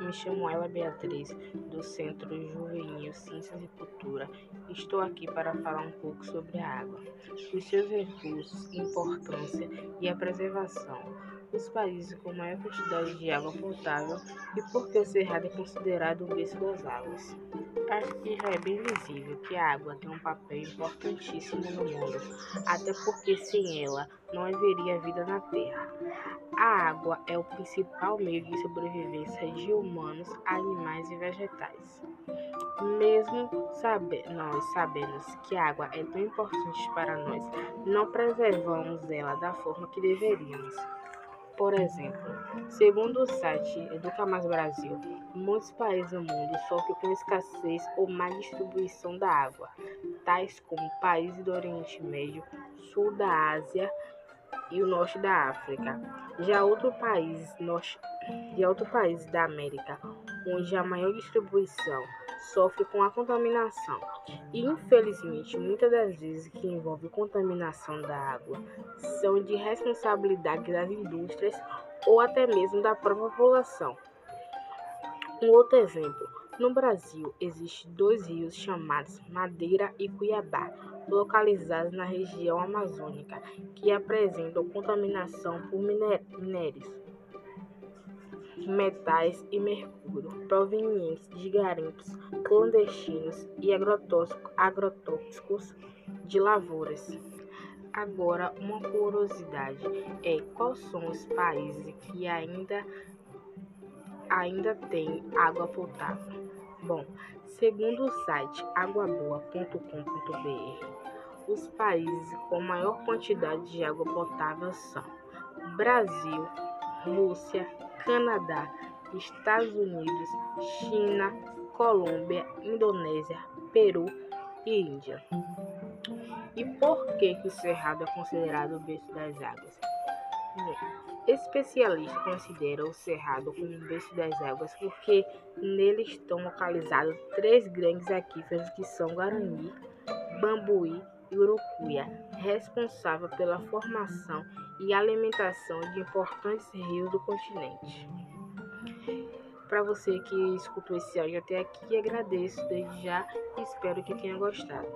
me chamo Ela Beatriz, do Centro Juvenil Ciências e Cultura. Estou aqui para falar um pouco sobre a água, os seus recursos, importância e a preservação. Os países com maior quantidade de água potável e por que o Cerrado é considerado o berço das águas. Que já é bem visível que a água tem um papel importantíssimo no mundo, até porque sem ela não haveria vida na Terra. A água é o principal meio de sobrevivência de humanos, animais e vegetais. Mesmo sabe, nós sabemos que a água é tão importante para nós, não preservamos ela da forma que deveríamos. Por exemplo, segundo o site Educa Mais Brasil, muitos países do mundo sofrem com escassez ou má distribuição da água, tais como países do Oriente Médio, Sul da Ásia e o Norte da África. Já outro país, norte, de outro país da América, onde a maior distribuição sofre com a contaminação. E infelizmente, muitas das vezes que envolve contaminação da água são de responsabilidade das indústrias ou até mesmo da própria população. Um outro exemplo, no Brasil existem dois rios chamados Madeira e Cuiabá, localizados na região amazônica, que apresentam contaminação por minérios metais e mercúrio provenientes de garimpos clandestinos e agrotóxicos de lavouras. Agora, uma curiosidade é quais são os países que ainda ainda têm água potável. Bom, segundo o site aguaboa.com.br, os países com maior quantidade de água potável são Brasil, Rússia, Canadá, Estados Unidos, China, Colômbia, Indonésia, Peru e Índia. E por que, que o Cerrado é considerado o berço das águas? Especialistas consideram o Cerrado como o berço das águas porque nele estão localizados três grandes aquíferos que são Guarani, Bambuí Urucuia, responsável pela formação e alimentação de importantes rios do continente. Para você que escutou esse áudio até aqui, agradeço desde já e espero que tenha gostado.